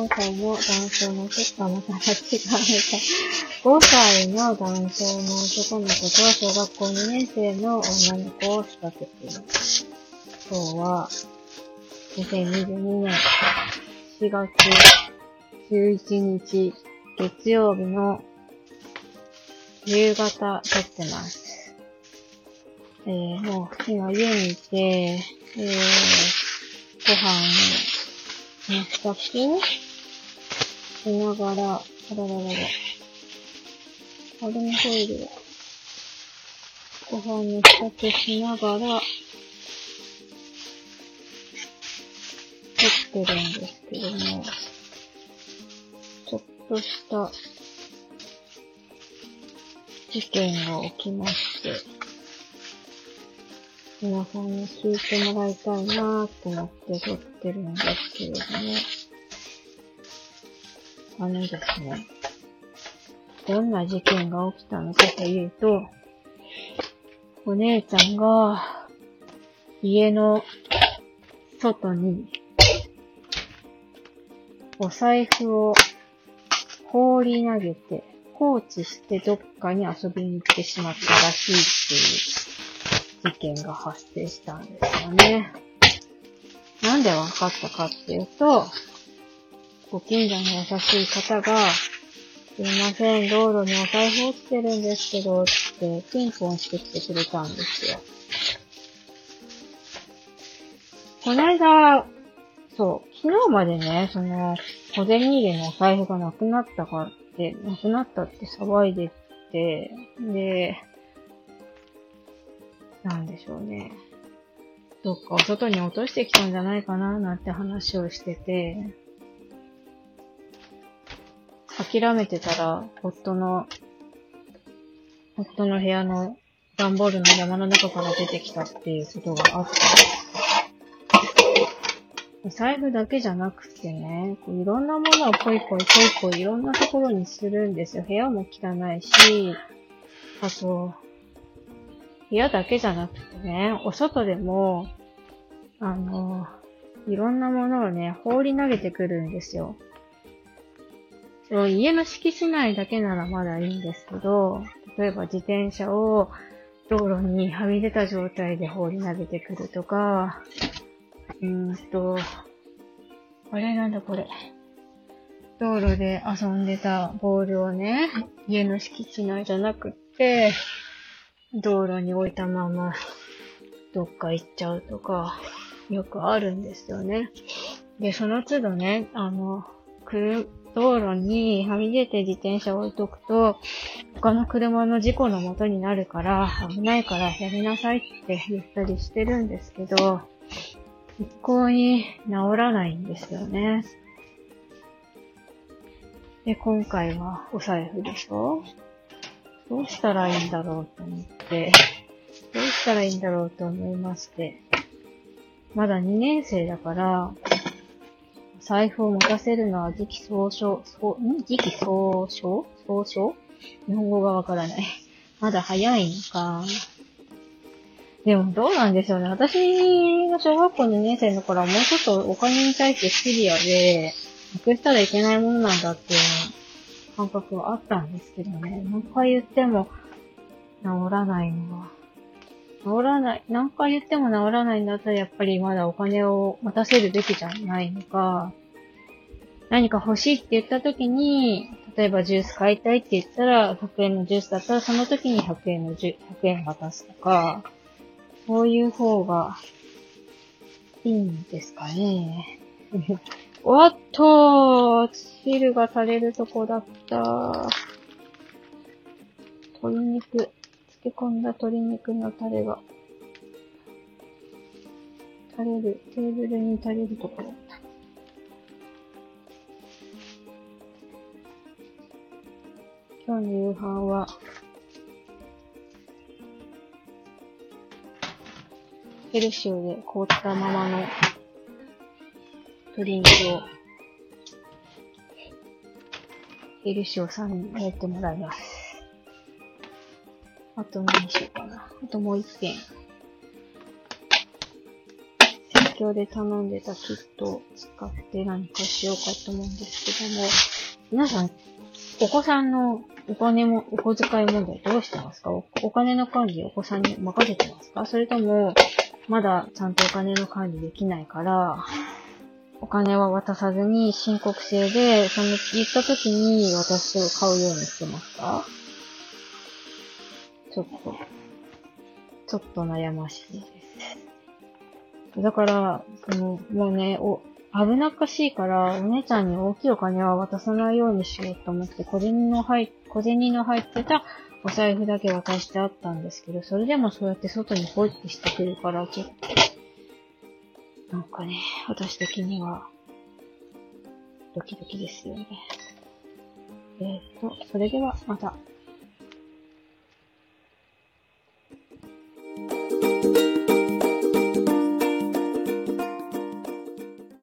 4歳の男性の男、あ、また違う、5歳の男性の男の子と小学校2年生の女の子を育てています。今日は、2022年4月11日月曜日の夕方撮ってます。えー、もう今家にいて、えー、ご飯の支度しながら、あらららら。アルミホイルをご飯の支度しながら、撮ってるんですけども、ちょっとした事件が起きまして、皆さんに聞いてもらいたいなーって思って撮ってるんですけれども、あのですね、どんな事件が起きたのかというと、お姉ちゃんが家の外にお財布を放り投げて放置してどっかに遊びに行ってしまったらしいっていう事件が発生したんですよね。なんでわかったかっていうと、ご近所の優しい方が、すいません、道路にお財布落ちてるんですけど、ってピンポンしてきてくれたんですよ。この間、そう、昨日までね、その、小銭入れのお財布がなくなったかって、なくなったって騒いでて、で、なんでしょうね。どっかお外に落としてきたんじゃないかな、なんて話をしてて、諦めてたら、夫の、夫の部屋の段ボールの山の中から出てきたっていうことがあった財布だけじゃなくてね、いろんなものをポイポイポイポイいろんなところにするんですよ。部屋も汚いし、あと、部屋だけじゃなくてね、お外でも、あの、いろんなものをね、放り投げてくるんですよ。家の敷地内だけならまだいいんですけど、例えば自転車を道路にはみ出た状態で放り投げてくるとか、うーんと、あれなんだこれ。道路で遊んでたボールをね、家の敷地内じゃなくって、道路に置いたまま、どっか行っちゃうとか、よくあるんですよね。で、その都度ね、あの、道路にはみ出て自転車置いとくと、他の車の事故のもとになるから、危ないからやりなさいって言ったりしてるんですけど、一向に治らないんですよね。で、今回はお財布でしょ？どうしたらいいんだろうと思って、どうしたらいいんだろうと思いまして、まだ2年生だから、財布を持たせるのは時期総称、そ、ん？時期総称総称日本語がわからない。まだ早いのか。でもどうなんでしょうね。私が小学校2年生の頃はもうちょっとお金に対してシビアで、なくしたらいけないものなんだっていう感覚はあったんですけどね。何回言っても治らないのは。治らない、何回言っても治らないんだったらやっぱりまだお金を待たせるべきじゃないのか、何か欲しいって言った時に、例えばジュース買いたいって言ったら、100円のジュースだったらその時に100円のジュ100円渡すとか、そういう方がいいんですかね。おっと、汁が垂れるとこだった。鶏肉、け込んだ鶏肉のタレが、垂れる、テーブルに垂れるとこだった。今日の夕飯は、ヘルシオで凍ったままの鶏肉をヘルシオさんに焼いてもらいます。あと何しようかな。あともう一点。京で頼んでたキットを使って何かしようかと思うんですけども、皆さん、お子さんのお金も、お小遣い問題どうしてますか？おお金の管理お子さんに任せてますか？それとも、まだちゃんとお金の管理できないから、お金は渡さずに申告制で、その言った時に私を買うようにしてますか？ちょっと、ちょっと悩ましいです。だから、その、もうね、お、危なっかしいから、お姉ちゃんに大きいお金は渡さないようにしようと思って、小銭の入、小銭の入ってたお財布だけ渡してあったんですけど、それでもそうやって外に放置してくるから、ちょっと、なんかね、私的には、ドキドキですよね。えっ、ー、と、それではまた。